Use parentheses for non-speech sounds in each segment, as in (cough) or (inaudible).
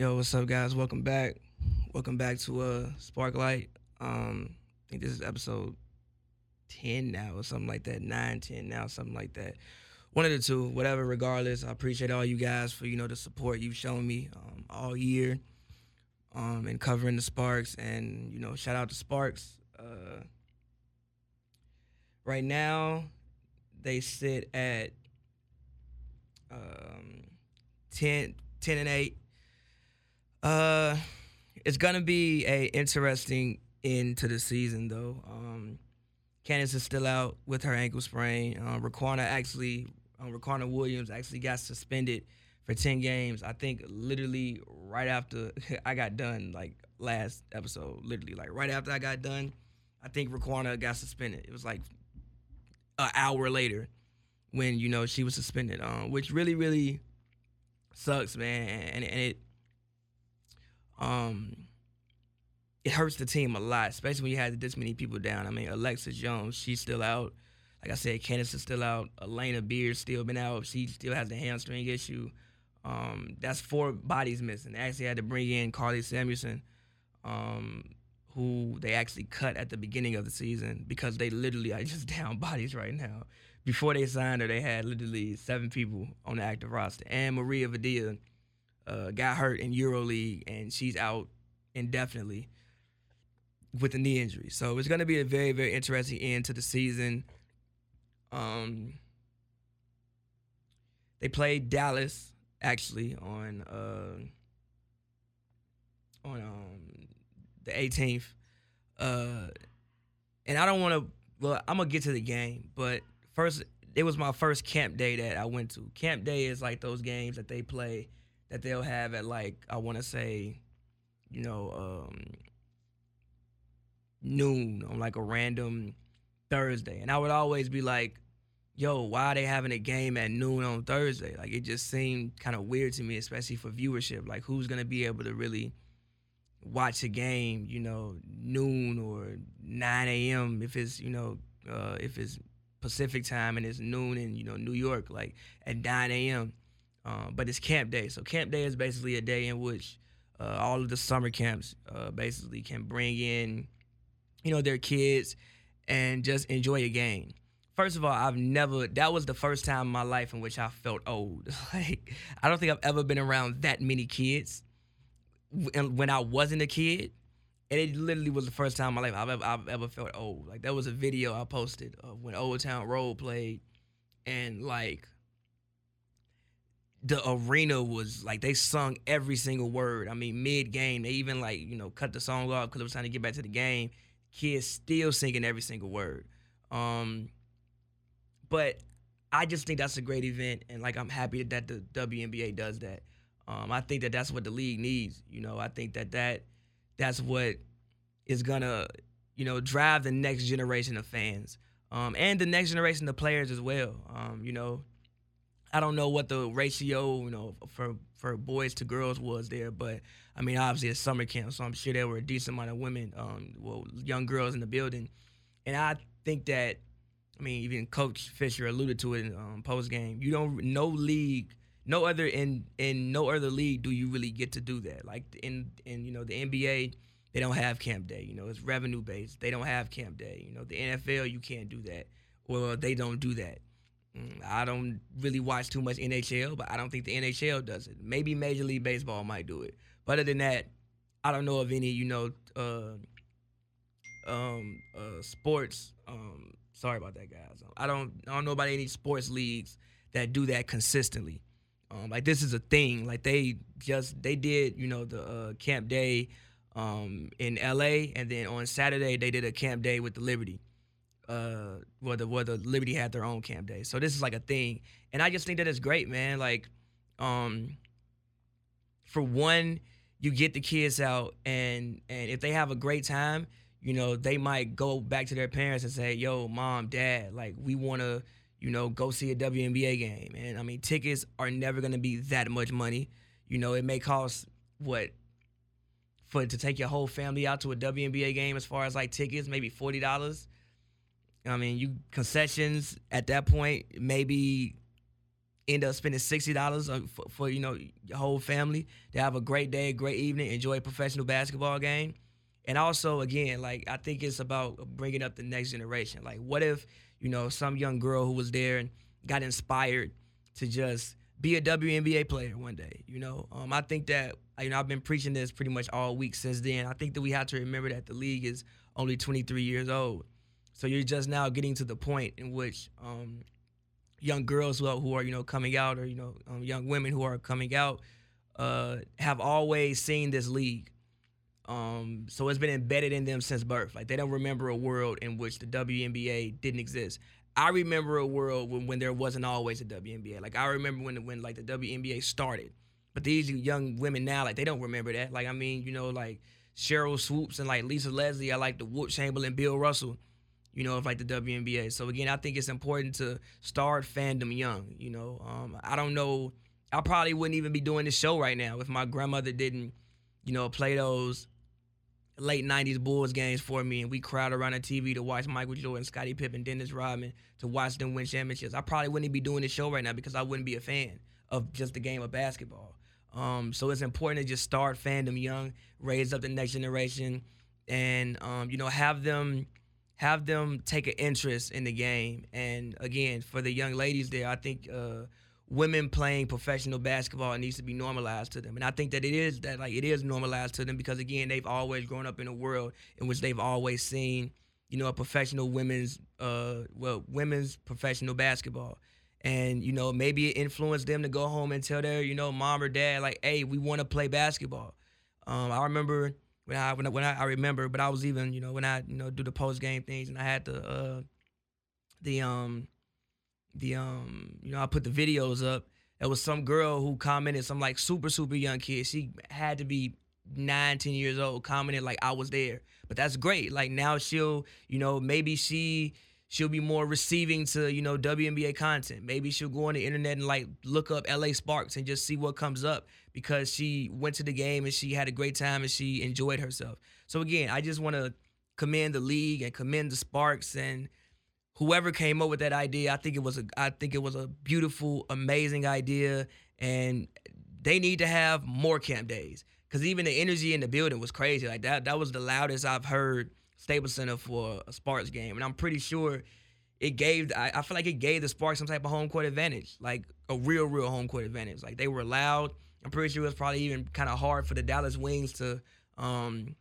Yo, what's up, guys? Welcome back. Welcome back to uh Sparklight. Um, I think this is episode 10 now or something like that. 9, 10 now, something like that. One of the two, whatever, regardless. I appreciate all you guys for, you know, the support you've shown me um, all year um, and covering the Sparks. And, you know, shout out to Sparks. Uh, right now, they sit at um, 10, 10 and 8. Uh, it's gonna be a interesting end to the season though. Um, Candace is still out with her ankle sprain. Uh, Riquna actually, um, Riquna Williams actually got suspended for ten games. I think literally right after (laughs) I got done, like last episode, literally like right after I got done, I think Riquna got suspended. It was like an hour later when you know she was suspended, um, which really really sucks, man, and, and it um it hurts the team a lot, especially when you had this many people down. I mean, Alexis Jones, she's still out. Like I said, Candace is still out. Alana Beard still been out. She still has the hamstring issue. Um, that's four bodies missing. They actually had to bring in Karlie Samuelson, um, who they actually cut at the beginning of the season because they literally are (laughs) just down bodies right now. Before they signed her, they had literally seven people on the active roster. And Maria Vadeeva uh, got hurt in EuroLeague, and she's out indefinitely with a knee injury. So it's going to be a very, very interesting end to the season. Um, they played Dallas actually on uh, on um, the 18th, uh, and I don't want to. Well, I'm gonna get to the game, but first, it was my first camp day that I went to. Camp day is like those games that they play that they'll have at like I want to say, you know, um, noon on like a random Thursday, and I would always be like, "Yo, why are they having a game at noon on Thursday?" Like it just seemed kind of weird to me, especially for viewership. Like who's gonna be able to really watch a game, you know, noon or 9 a.m. if it's you know uh, if it's Pacific time and it's noon in you know New York, like at 9 a.m. Um, but it's camp day. So camp day is basically a day in which uh, all of the summer camps uh, basically can bring in, you know, their kids and just enjoy a game. First of all, I've never. That was the first time in my life in which I felt old. (laughs) like I don't think I've ever been around that many kids when I wasn't a kid. And it literally was the first time in my life I've ever, I've ever felt old. Like there was a video I posted of when Old Town Road played, and like the arena was like they sung every single word. I mean, mid game, they even like you know cut the song off because it was trying to get back to the game. Kids still singing every single word. Um, but I just think that's a great event, and like I'm happy that the WNBA does that. Um, I think that that's what the league needs. You know, I think that that that's what is gonna you know drive the next generation of fans um, and the next generation of players as well. Um, you know, I don't know what the ratio, you know, for for boys to girls was there, but I mean, obviously it's summer camp, so I'm sure there were a decent amount of women, um, well, young girls in the building, and I think that, I mean, even Coach Fisher alluded to it in um, post game. You don't, no league, no other in in no other league do you really get to do that. Like in in you know the NBA, they don't have camp day. You know, it's revenue based. They don't have camp day. You know, the NFL, you can't do that, Well, they don't do that. Mm, I don't really watch too much NHL, but I don't think the NHL does it. Maybe Major League Baseball might do it. But other than that, I don't know of any, you know, uh, um, uh, sports. Um, sorry about that, guys. I don't, I don't know about any sports leagues that do that consistently. Um, like this is a thing. Like they just they did, you know, the uh, camp day um, in L.A. and then on Saturday they did a camp day with the Liberty uh where the the Liberty had their own camp day. So this is like a thing. And I just think that it's great, man. Like um for one, you get the kids out and and if they have a great time, you know, they might go back to their parents and say, "Yo, mom, dad, like we want to, you know, go see a WNBA game." And I mean, tickets are never to be that much money. You know, it may cost what for to take your whole family out to a WNBA game as far as like tickets, maybe $40 I mean, you concessions at that point maybe end up spending sixty dollars for, for you know your whole family to have a great day, great evening, enjoy a professional basketball game. And also, again, like I think it's about bringing up the next generation. Like, what if you know some young girl who was there and got inspired to just be a WNBA player one day? You know, um, I think that you know I've been preaching this pretty much all week since then. I think that we have to remember that the league is only 23 years old, so you're just now getting to the point in which um, young girls who are, who are you know coming out or you know um, young women who are coming out uh, have always seen this league. Um, so it's been embedded in them since birth. Like they don't remember a world in which the WNBA didn't exist. I remember a world when, when there wasn't always a WNBA. Like I remember when when like the WNBA started. But these young women now, like they don't remember that. Like I mean, you know, like Cheryl Swoopes and like Lisa Leslie, I like the Wilt Chamberlain, Bill Russell you know, of like the WNBA. So again, I think it's important to start fandom young. You know, um, I don't know. I probably wouldn't even be doing this show right now if my grandmother didn't, you know, play those late '90s Bulls games for me, and we crowd around the TV to watch Michael Jordan, Scottie Pippen, Dennis Rodman to watch them win championships. I probably wouldn't be doing this show right now because I wouldn't be a fan of just the game of basketball. Um, so it's important to just start fandom young, raise up the next generation, and um, you know have them have them take an interest in the game. And again, for the young ladies there, I think uh, women playing professional basketball needs to be normalized to them. And I think that it is that like it is normalized to them because again, they've always grown up in a world in which they've always seen, you know, a professional women's uh well, women's professional basketball. And, you know, maybe it influenced them to go home and tell their, you know, mom or dad, like, hey, we want to play basketball. Um, I remember when I when I, when I, I remember, but I was even you know when I you know do the post game things and I had the uh the um the um you know I put the videos up. There was some girl who commented, some like super super young kid. She had to be nine, ten years old, commented like I was there. But that's great. Like now she'll you know maybe she she'll be more receiving to you know WNBA content. Maybe she'll go on the internet and like look up LA Sparks and just see what comes up because she went to the game and she had a great time and she enjoyed herself. So again, I just want to commend the league and commend the Sparks and whoever came up with that idea. I think it was a I think it was a beautiful, amazing idea and they need to have more camp days cuz even the energy in the building was crazy. Like that that was the loudest I've heard Staples Center for a Sparks game, and I'm pretty sure it gave. I, I feel like it gave the Sparks some type of home court advantage, like a real, real home court advantage. Like they were loud. I'm pretty sure it was probably even kind of hard for the Dallas Wings to um,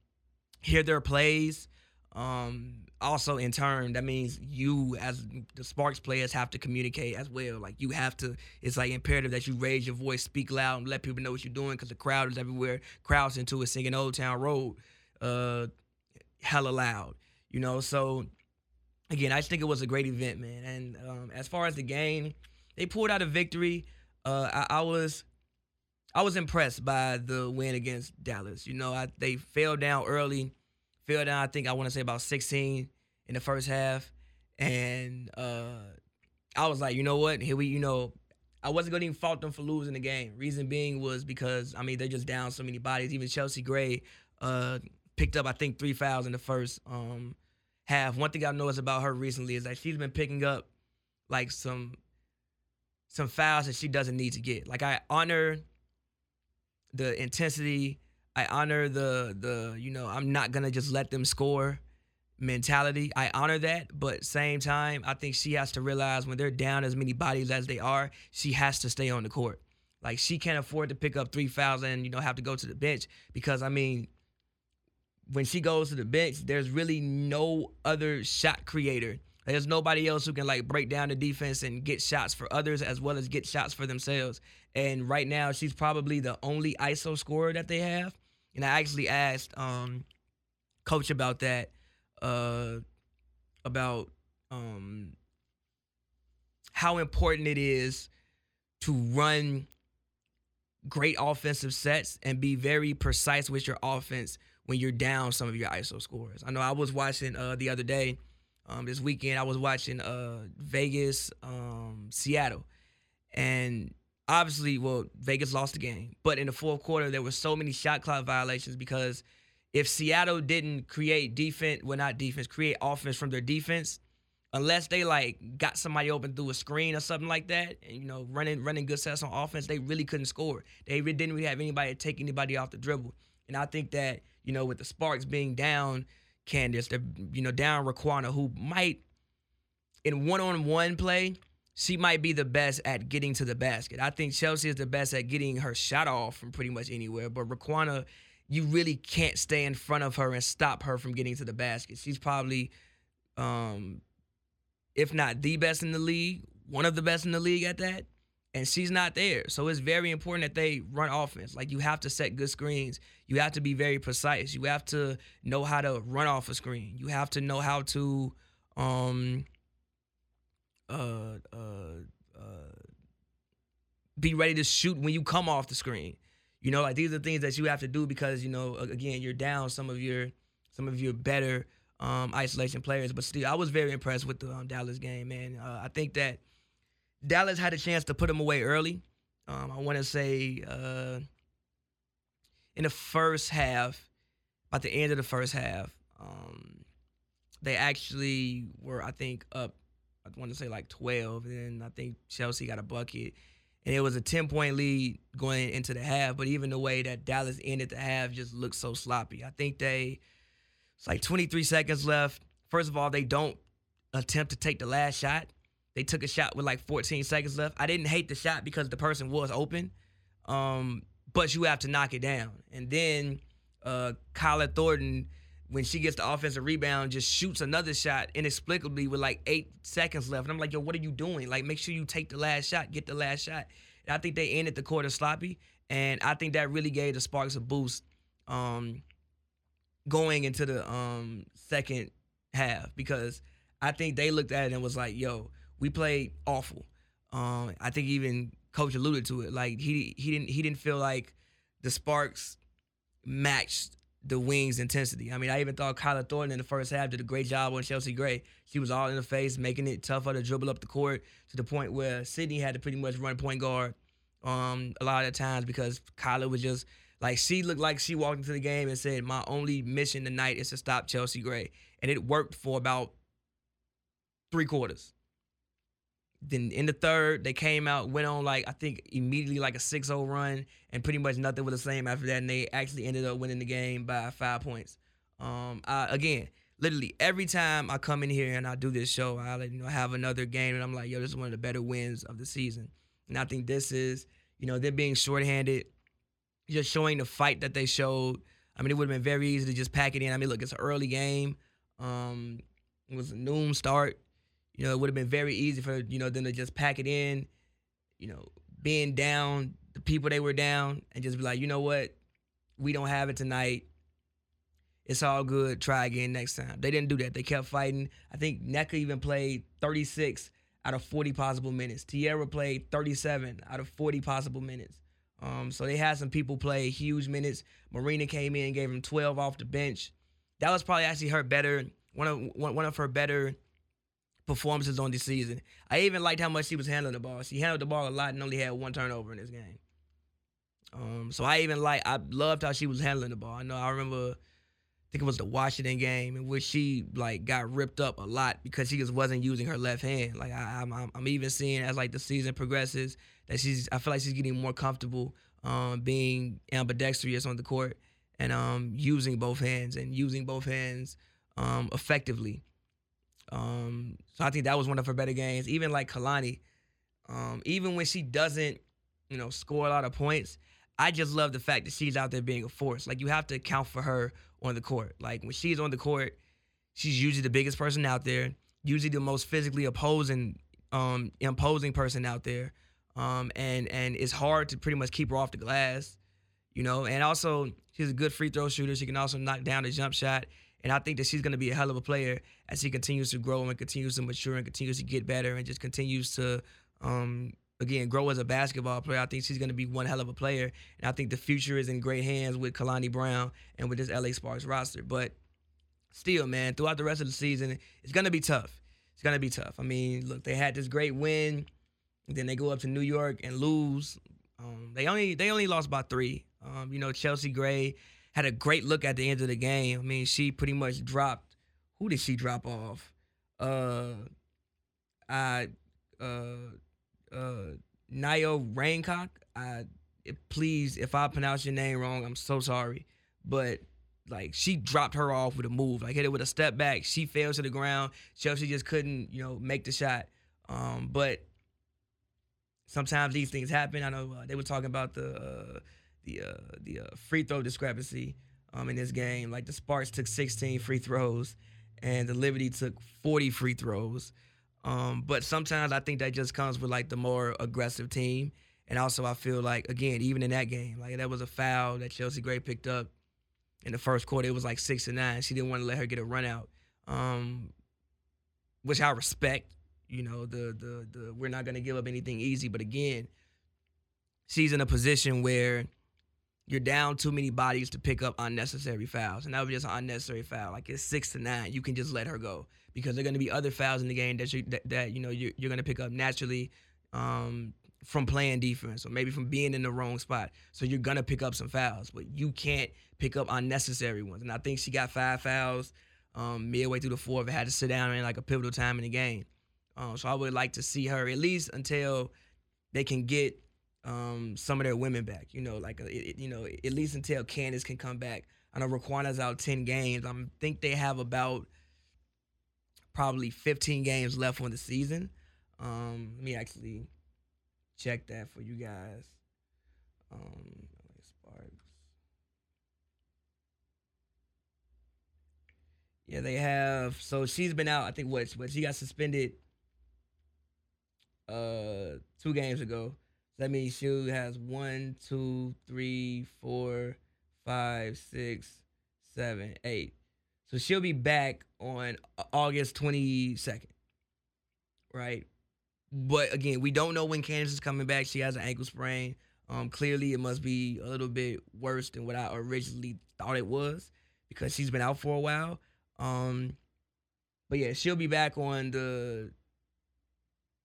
hear their plays. Um, also, in turn, that means you, as the Sparks players, have to communicate as well. Like you have to. It's like imperative that you raise your voice, speak loud, and let people know what you're doing because the crowd is everywhere. Crowds into it, singing Old Town Road. Uh, hella loud, you know. So again, I just think it was a great event, man. And um, as far as the game, they pulled out a victory. Uh, I, I, was I was impressed by the win against Dallas. You know, I, they fell down early, fell down. I think I want to say about 16 in the first half, and uh, I was like, you know what? Here we, you know. I wasn't gonna even fault them for losing the game. Reason being was because I mean they're just down so many bodies. Even Chelsea Gray uh, picked up I think three fouls in the first um, half. One thing I noticed about her recently is that she's been picking up like some some fouls that she doesn't need to get. Like I honor the intensity. I honor the the you know I'm not gonna just let them score mentality. I honor that, but same time I think she has to realize when they're down as many bodies as they are, she has to stay on the court. Like she can't afford to pick up three fouls and you know have to go to the bench because I mean when she goes to the bench, there's really no other shot creator. There's nobody else who can like break down the defense and get shots for others as well as get shots for themselves. And right now, she's probably the only ISO scorer that they have. And I actually asked um, coach about that, uh, about um, how important it is to run great offensive sets and be very precise with your offense when you're down some of your ISO scores. I know I was watching uh, the other day, um, this weekend, I was watching uh, Vegas, um, Seattle. And obviously, well, Vegas lost the game. But in the fourth quarter, there were so many shot clock violations because if Seattle didn't create defense, well, not defense, create offense from their defense, unless they like got somebody open through a screen or something like that, and you know running running good sets on offense, they really couldn't score. They didn't really have anybody take anybody off the dribble. And I think that you know with the Sparks being down, Candace, you know down Riquna, who might in one on one play. She might be the best at getting to the basket. I think Chelsea is the best at getting her shot off from pretty much anywhere. But Riquna, you really can't stay in front of her and stop her from getting to the basket. She's probably um, if not the best in the league, one of the best in the league at that. And she's not there. So it's very important that they run offense. Like you have to set good screens. You have to be very precise. You have to know how to run off a screen. You have to know how to um uh uh uh be ready to shoot when you come off the screen. You know, like these are things that you have to do because, you know, again, you're down some of your some of your better um, isolation players. But still, I was very impressed with the um, Dallas game, man. Uh, I think that Dallas had a chance to put them away early. Um, I want to say uh, in the first half, about the end of the first half, um, they actually were, I think, up. I want to say like 12, and I think Chelsea got a bucket. And it was a 10 point lead going into the half, but even the way that Dallas ended the half just looked so sloppy. I think they it's like 23 seconds left. First of all, they don't attempt to take the last shot. They took a shot with like 14 seconds left. I didn't hate the shot because the person was open, um, but you have to knock it down. And then uh, Kayla Thornton, when she gets the offensive rebound, just shoots another shot inexplicably with like eight seconds left. And I'm like, yo, what are you doing? Like, make sure you take the last shot, get the last shot. And I think they ended the quarter sloppy, and I think that really gave the Sparks a boost. Um, going into the um second half because I think they looked at it and was like, "Yo, we played awful." Um, I think even coach alluded to it. Like he he didn't he didn't feel like the Sparks matched the Wings' intensity. I mean, I even thought Kayla Thornton in the first half did a great job on Chelsea Gray. She was all in the face, making it tougher to dribble up the court to the point where Sydney had to pretty much run point guard um, a lot of times because Kayla was just like she looked like she walked into the game and said, "My only mission tonight is to stop Chelsea Gray," and it worked for about three quarters. Then in the third, they came out, went on like I think immediately like a 6-0 run, and pretty much nothing was the same after that. And they actually ended up winning the game by five points. Um, I, again, literally every time I come in here and I do this show, I you know have another game, and I'm like, yo, this is one of the better wins of the season. And I think this is, you know, they're being shorthanded just showing the fight that they showed. I mean, it would have been very easy to just pack it in. I mean, look, it's an early game. Um, it was a noon start. You know, it would have been very easy for you know them to just pack it in. You know, being down, the people they were down, and just be like, you know what, we don't have it tonight. It's all good. Try again next time. They didn't do that. They kept fighting. I think Nneka even played 36 out of 40 possible minutes. Tierra played 37 out of 40 possible minutes. Um, so they had some people play huge minutes. Marina came in gave him 12 off the bench. That was probably actually her better one of one of her better performances on this season. I even liked how much she was handling the ball. She handled the ball a lot and only had one turnover in this game. Um, so I even like I loved how she was handling the ball. I know I remember I think it was the Washington game in which she like got ripped up a lot because she just wasn't using her left hand. Like I, am I'm, I'm even seeing as like the season progresses that she's I feel like she's getting more comfortable um, being ambidextrous on the court and um, using both hands and using both hands um, effectively. Um, so I think that was one of her better games. Even like Kalani, um, even when she doesn't, you know, score a lot of points, I just love the fact that she's out there being a force. Like you have to account for her on the court. Like when she's on the court, she's usually the biggest person out there, usually the most physically opposing, um, imposing person out there. Um, and and it's hard to pretty much keep her off the glass, you know. And also, she's a good free throw shooter. She can also knock down a jump shot. And I think that she's going to be a hell of a player as she continues to grow and continues to mature and continues to get better and just continues to, um, again, grow as a basketball player. I think she's going to be one hell of a player. And I think the future is in great hands with Kalani Brown and with this LA Sparks roster. But still, man, throughout the rest of the season, it's going to be tough. It's going to be tough. I mean, look, they had this great win then they go up to New York and lose. Um, they only they only lost by three. Um, you know, Chelsea Gray had a great look at the end of the game. I mean, she pretty much dropped. Who did she drop off? Uh, I uh uh Nayo Raincock. I please if I pronounce your name wrong, I'm so sorry. But like she dropped her off with a move, like hit it with a step back. She fell to the ground. Chelsea just couldn't, you know, make the shot. Um, but sometimes these things happen. I know uh, they were talking about the uh, the uh, the uh, free throw discrepancy um, in this game. Like the Sparks took 16 free throws, and the Liberty took 40 free throws. Um, but sometimes I think that just comes with like the more aggressive team. And also, I feel like again, even in that game, like that was a foul that Chelsea Gray picked up in the first quarter. It was like six to nine. She didn't want to let her get a run out, um, which I respect. You know, the the the we're not gonna give up anything easy. But again, she's in a position where you're down too many bodies to pick up unnecessary fouls, and that was just an unnecessary foul. Like it's six to nine, you can just let her go because there are going to be other fouls in the game that you that, that you know you're, you're going to pick up naturally um, from playing defense or maybe from being in the wrong spot. So you're going to pick up some fouls, but you can't pick up unnecessary ones. And I think she got five fouls um, midway through the fourth. It had to sit down in like a pivotal time in the game. Um, so I would like to see her at least until they can get um, some of their women back. You know, like it, you know, at least until Candace can come back. I know Riquna's out ten games. I think they have about probably 15 games left on the season. Um, let me actually check that for you guys. Um, Sparks. Yeah, they have. So she's been out. I think what? What she got suspended. Uh, two games ago. So that means she has one, two, three, four, five, six, seven, eight. So she'll be back on August 22nd, right? But again, we don't know when Candace is coming back. She has an ankle sprain. Um, clearly, it must be a little bit worse than what I originally thought it was because she's been out for a while. Um, but yeah, she'll be back on the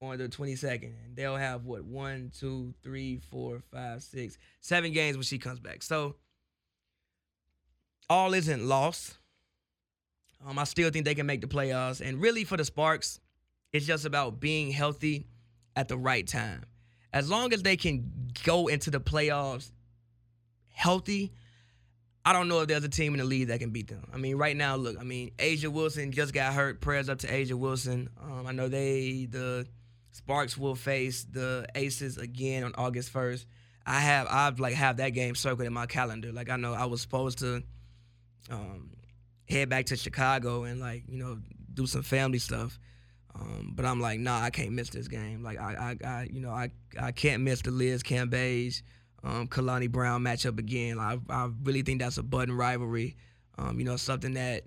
on the 22nd, and they'll have what one, two, three, four, five, six, seven games when she comes back. So all isn't lost. Um, I still think they can make the playoffs. And really, for the Sparks, it's just about being healthy at the right time. As long as they can go into the playoffs healthy, I don't know if there's a team in the league that can beat them. I mean, right now, look, I mean, A'ja Wilson just got hurt. Prayers up to A'ja Wilson. Um, I know they, the Sparks will face the Aces again on August 1st. I have, I've like have that game circled in my calendar. Like I know I was supposed to um, head back to Chicago and like you know do some family stuff. Um, but I'm like, nah, I can't miss this game. Like I, I, I you know, I, I can't miss the Liz Cambage, um, Kalani Brown matchup again. Like, I, I really think that's a button rivalry. Um, you know, something that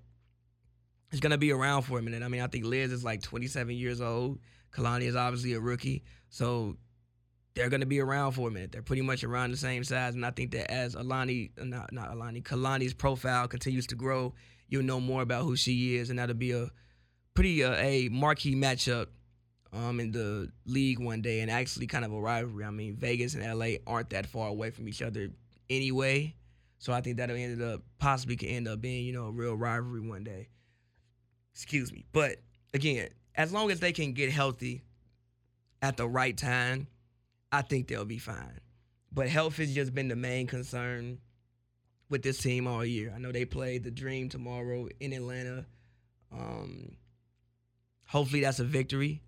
is gonna be around for a minute. I mean, I think Liz is like 27 years old. Kalani is obviously a rookie, so they're gonna be around for a minute. They're pretty much around the same size, and I think that as Alani, not not Alani, Kalani's profile continues to grow, you'll know more about who she is, and that'll be a pretty uh, a marquee matchup um, in the league one day, and actually kind of a rivalry. I mean, Vegas and LA aren't that far away from each other anyway, so I think that'll end up possibly could end up being you know a real rivalry one day. Excuse me, but again, as long as they can get healthy at the right time, I think they'll be fine. But health has just been the main concern with this team all year. I know they play the Dream tomorrow in Atlanta. Um, hopefully that's a victory.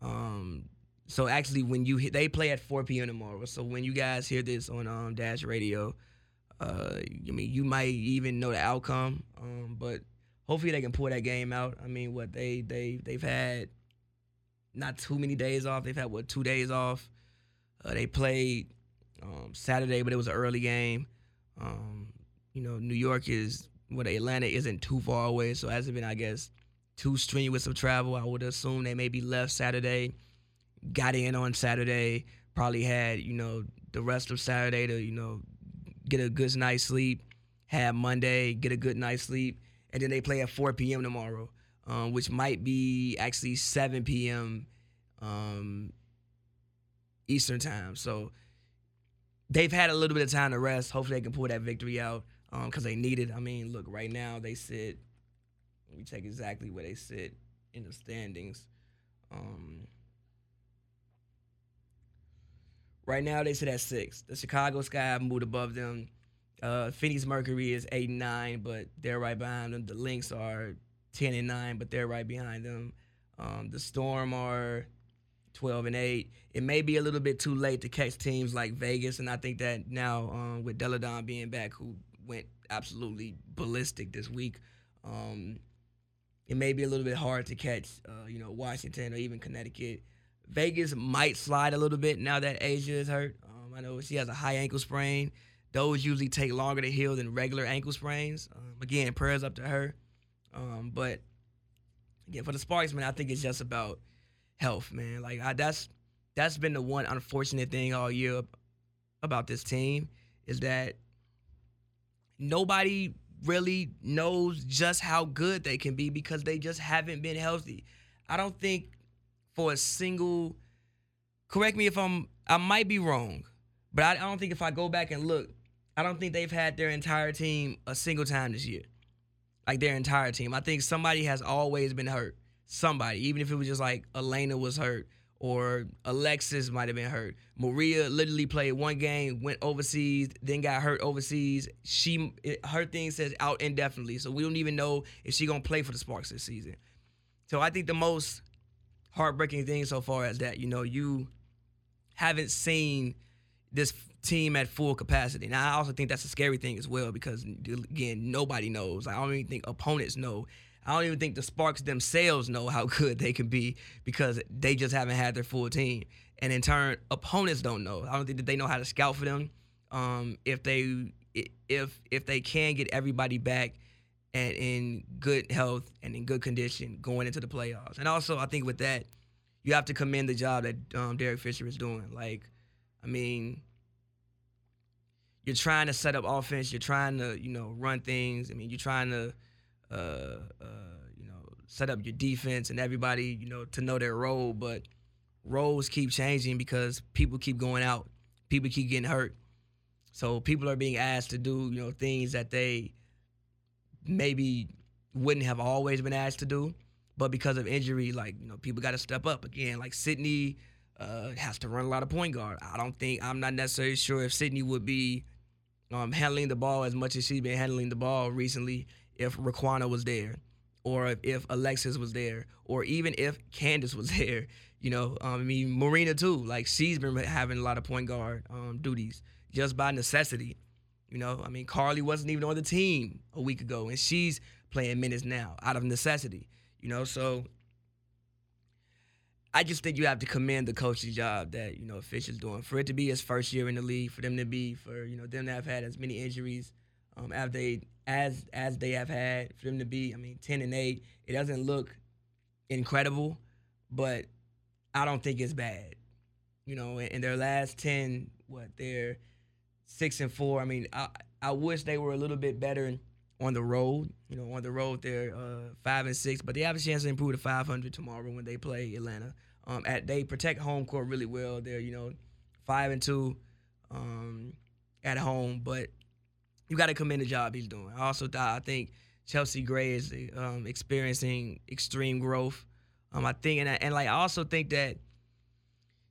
Um, so actually, when you they play at 4 p.m. tomorrow. So when you guys hear this on um, Dash Radio, uh, I mean you might even know the outcome. Um, but hopefully they can pull that game out. I mean, what they they they've had not too many days off. They've had what two days off. Uh, they played um, Saturday, but it was an early game. Um, you know, New York is what well, Atlanta isn't too far away, so hasn't been, I guess, too strenuous of travel. I would assume they maybe left Saturday, got in on Saturday, probably had you know the rest of Saturday to you know get a good night's sleep, have Monday get a good night's sleep, and then they play at 4 p.m. tomorrow, um, which might be actually 7 p.m. Um, Eastern time. So they've had a little bit of time to rest. Hopefully, they can pull that victory out because um, they need it. I mean, look, right now they sit. We take exactly where they sit in the standings. Um, right now they sit at six. The Chicago Sky moved above them. Uh, Phoenix Mercury is eight and nine, but they're right behind them. The Lynx are ten and nine, but they're right behind them. Um, the Storm are twelve and eight. It may be a little bit too late to catch teams like Vegas, and I think that now um, with Delle Donne being back, who went absolutely ballistic this week, um, it may be a little bit hard to catch. Uh, you know, Washington or even Connecticut. Vegas might slide a little bit now that A'ja is hurt. Um, I know she has a high ankle sprain. Those usually take longer to heal than regular ankle sprains. Um, again, prayers up to her. Um, but again, for the Sparks, man, I think it's just about health, man. Like I, that's that's been the one unfortunate thing all year about this team is that nobody really knows just how good they can be because they just haven't been healthy. I don't think for a single correct me if I'm I might be wrong, but I, I don't think if I go back and look, I don't think they've had their entire team a single time this year. Like their entire team. I think somebody has always been hurt. Somebody, even if it was just like Alana was hurt or Alexis might have been hurt. Maria literally played one game, went overseas, then got hurt overseas. She her thing says out indefinitely, so we don't even know if she's gonna play for the Sparks this season. So I think the most heartbreaking thing so far is that you know you haven't seen this team at full capacity. Now I also think that's a scary thing as well because again nobody knows. I don't even think opponents know. I don't even think the Sparks themselves know how (laughs) good they can be because they just haven't had their full team. And in turn, opponents don't know. I don't think that they know how to scout for them. Um, if they if if they can get everybody back and in good health and in good condition going into the playoffs. And also, I think with that, you have to commend the job that um, Derek Fisher is doing. Like, I mean, you're trying to set up offense. You're trying to, you know, run things. I mean, you're trying to, uh, uh, you know, set up your defense and everybody, you know, to know their role. But roles keep changing because people keep going out. People keep getting hurt. So people are being asked to do, you know, things that they maybe wouldn't have always been asked to do, but because of injury, like you know, people got to step up again. Like Sydney uh, has to run a lot of point guard. I don't think I'm not necessarily sure if Sydney would be um, handling the ball as much as she's been handling the ball recently if Riquna was there, or if, if, Alexis was there, or even if Candace was (laughs) there. You know, um, I mean Marina too. Like she's been having a lot of point guard um, duties just by necessity. You know, I mean, Karlie wasn't even on the team a week ago, and she's playing minutes now out of necessity. You know, so I just think you have to commend the coach's job that you know Fish is doing for it to be his first year in the league, for them to be for you know them to have had as many injuries um, as they as as they have had, for them to be I mean ten and eight. It doesn't look incredible, but I don't think it's bad. You know, in, in their last ten, what they're six and four. I mean, I I wish they were a little bit better on the road. You know, on the road they're uh, five and six, but they have a chance to improve to 500 tomorrow when they play Atlanta. Um, at they protect home court really well. They're you know five and two um, at home, but you got to commend the job he's doing. I also thought I think Chelsea Gray is um, experiencing extreme growth. Um, I think and, and like I also think that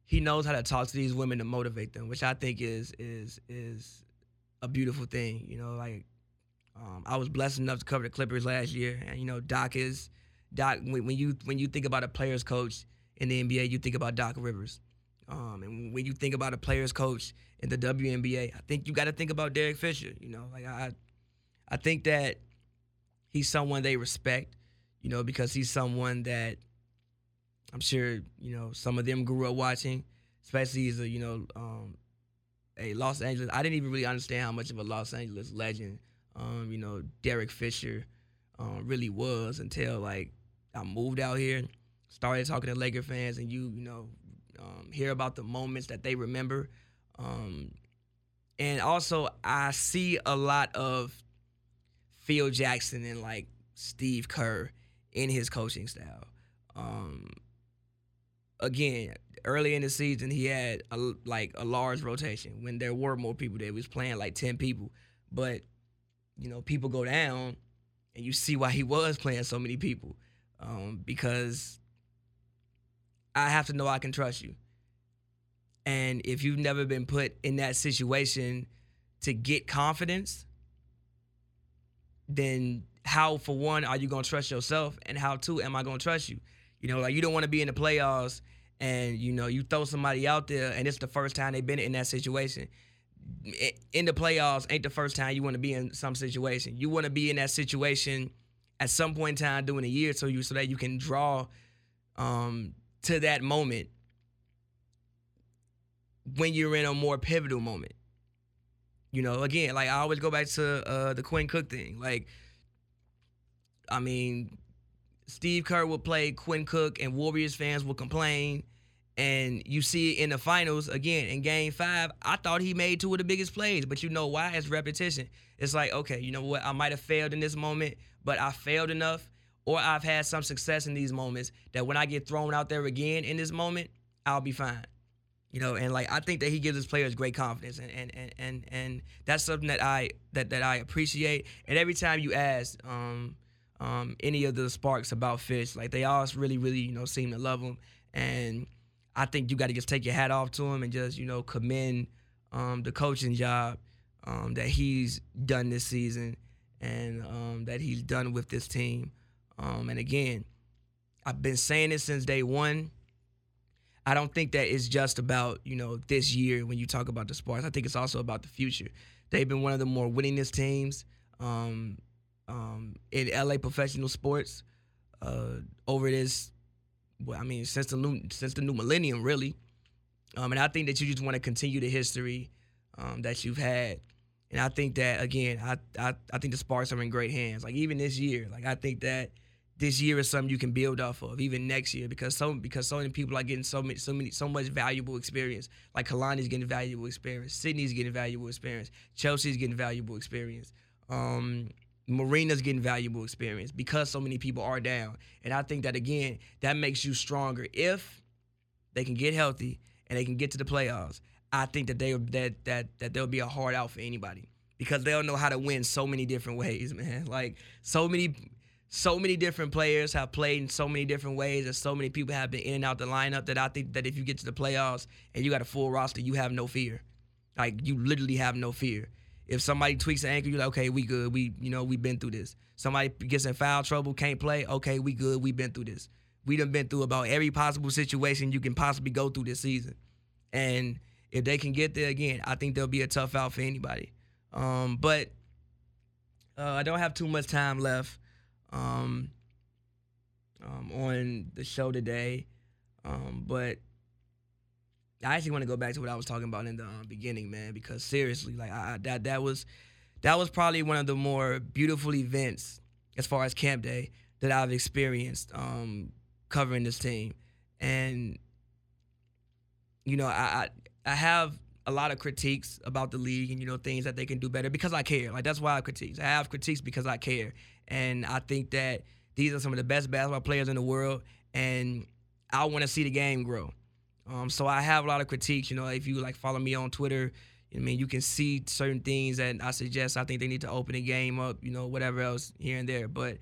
he knows how to talk to these women to motivate them, which I think is is is a beautiful thing. You know, like um, I was blessed enough to cover the Clippers last year, and you know Doc is Doc. When, you when you think about a players coach in the NBA, you think about Doc Rivers. Um, and when you think about a players coach in the WNBA, I think you got to think about Derek Fisher. You know, like I, I think that he's someone they respect. You know, because he's someone that I'm sure you know some of them grew up watching, especially as a you know um, a Los Angeles. I didn't even really understand how much of a Los Angeles legend um, you know Derek Fisher um, really was until like I moved out here, started talking to Laker fans, and you you know um, hear about the moments that they remember, um, and also I see a lot of Phil Jackson and like Steve Kerr in his coaching style. Um, again, early in the season, he had a, like a large rotation when there were more people there. He was playing like 10 people. But, you know, people go down and you see why he was playing so many people. Um, because I have to know I can trust you. And if you've never been put in that situation to get confidence, then how for one are you gonna trust yourself and how two am I gonna trust you? You know, like you don't want to be in the playoffs and you know you throw somebody out there and it's the first time they've been in that situation. In the playoffs ain't the first time you want to be in some situation. You want to be in that situation at some point in time during the year so you so that you can draw um, to that moment when you're in a more pivotal moment. You know, again, like I always go back to uh, the Quinn Cook thing. Like, I mean, Steve Kerr will play Quinn Cook, and Warriors fans will complain. And you see in the finals again in Game Five. I thought he made two of the biggest plays, but you know why? It's repetition. It's like, okay, you know what? I might have failed in this moment, but I failed enough, or I've had some success in these moments that when I get thrown out there again in this moment, I'll be fine. You know, and like I think that he gives his players great confidence, and and and and, and that's something that I that that I appreciate. And every time you ask um, um, any of the Sparks about Fish, like they all really really you know seem to love him, and I think you got to just take your hat off to him and just you know commend um, the coaching job um, that he's done this season and um, that he's done with this team. Um, and again, I've been saying it since day one I don't think that it's just about, you know, this year when you talk about the Sparks. I think it's also about the future. They've been one of the more winningest teams um, um, in LA professional sports uh, over this. Well, I mean, since the new, since the new millennium, really. Um, and I think that you just want to continue the history um, that you've had. And I think that again, I, I I think the Sparks are in great hands. Like even this year, like I think that this year is something you can build off of, even next year, because so because so many people are getting so many so many so much valuable experience. Like Kalani's getting valuable experience, Sydney's getting valuable experience, Chelsea's getting valuable experience. Um, Marina's getting valuable experience because so many people are down. And I think that again, that makes you stronger if they can get healthy and they can get to the playoffs. I think that they that that that there'll be a hard out for anybody because they'll know how to win so many different ways, (laughs) man. Like so many so many different players have played in so many different ways, and so many people have been in and out the lineup that I think that if you get to the playoffs and you got a full roster, you have no fear. Like you literally have no fear. If somebody tweaks an ankle, you're like, okay, we good. We, you know, we've been through this. Somebody gets in foul trouble, can't play. Okay, we good. We've been through this. We done been through about every possible situation you can possibly go through this season. And if they can get there again, I think there'll be a tough out for anybody. Um, but uh, I don't have too much time left um, um, on the show today. Um, but I actually want to go back to what I was talking about in the uh, beginning, man, because seriously, like I, that that was that was probably one of the more beautiful events as far as camp day that I've experienced um, covering this team, and you know I, I I have a lot of critiques about the league and you know things that they can do better because I care. Like that's why I critiques. I have critiques because I care, and I think that these are some of the best basketball players in the world, and I want to see the game grow. Um, so I have a lot of critiques. You know, if you like follow me on Twitter, I mean, you can see certain things that I suggest. I think they need to open the game up. You know, whatever else here and there. But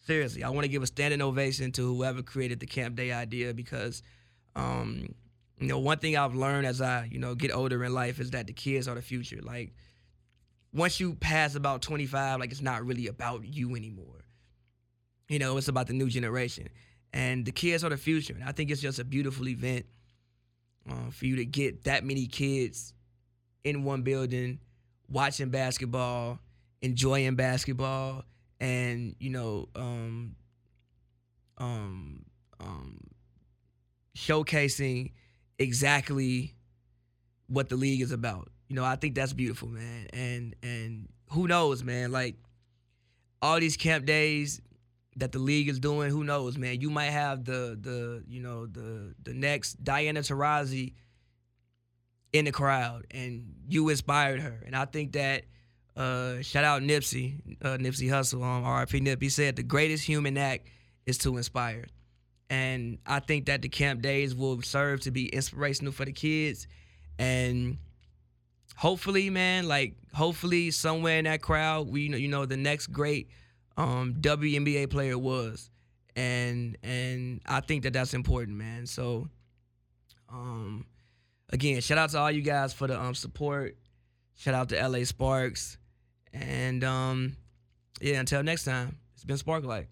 seriously, I want to give a standing ovation to whoever created the Camp Day idea because, um, you know, one thing I've learned as I you know get older in life is that the kids are the future. Like once you pass about 25, like it's not really about you anymore. You know, it's about the new generation. And the kids are the future. And I think it's just a beautiful event uh, for you to get that many kids in one building, watching basketball, enjoying basketball, and, you know, um, um, um, showcasing exactly what the league is about. You know, I think that's beautiful, man. And and who knows, man? Like all these camp days that the league is doing, who knows, man? You might have the the you know the the next Diana Taurasi in the crowd, and you inspired her. And I think that uh, shout out Nipsey, uh, Nipsey Hussle, um, R.I.P. Nip. He said the greatest human act is to inspire. And I think that the camp days will serve to be inspirational for the kids. And hopefully, man, like hopefully somewhere in that crowd, we you know, you know the next great um, WNBA player was, and and I think that that's important, man. So, um, again, shout out to all you guys for the um support. Shout out to LA Sparks, and um, yeah. Until next time, it's been Sparklight.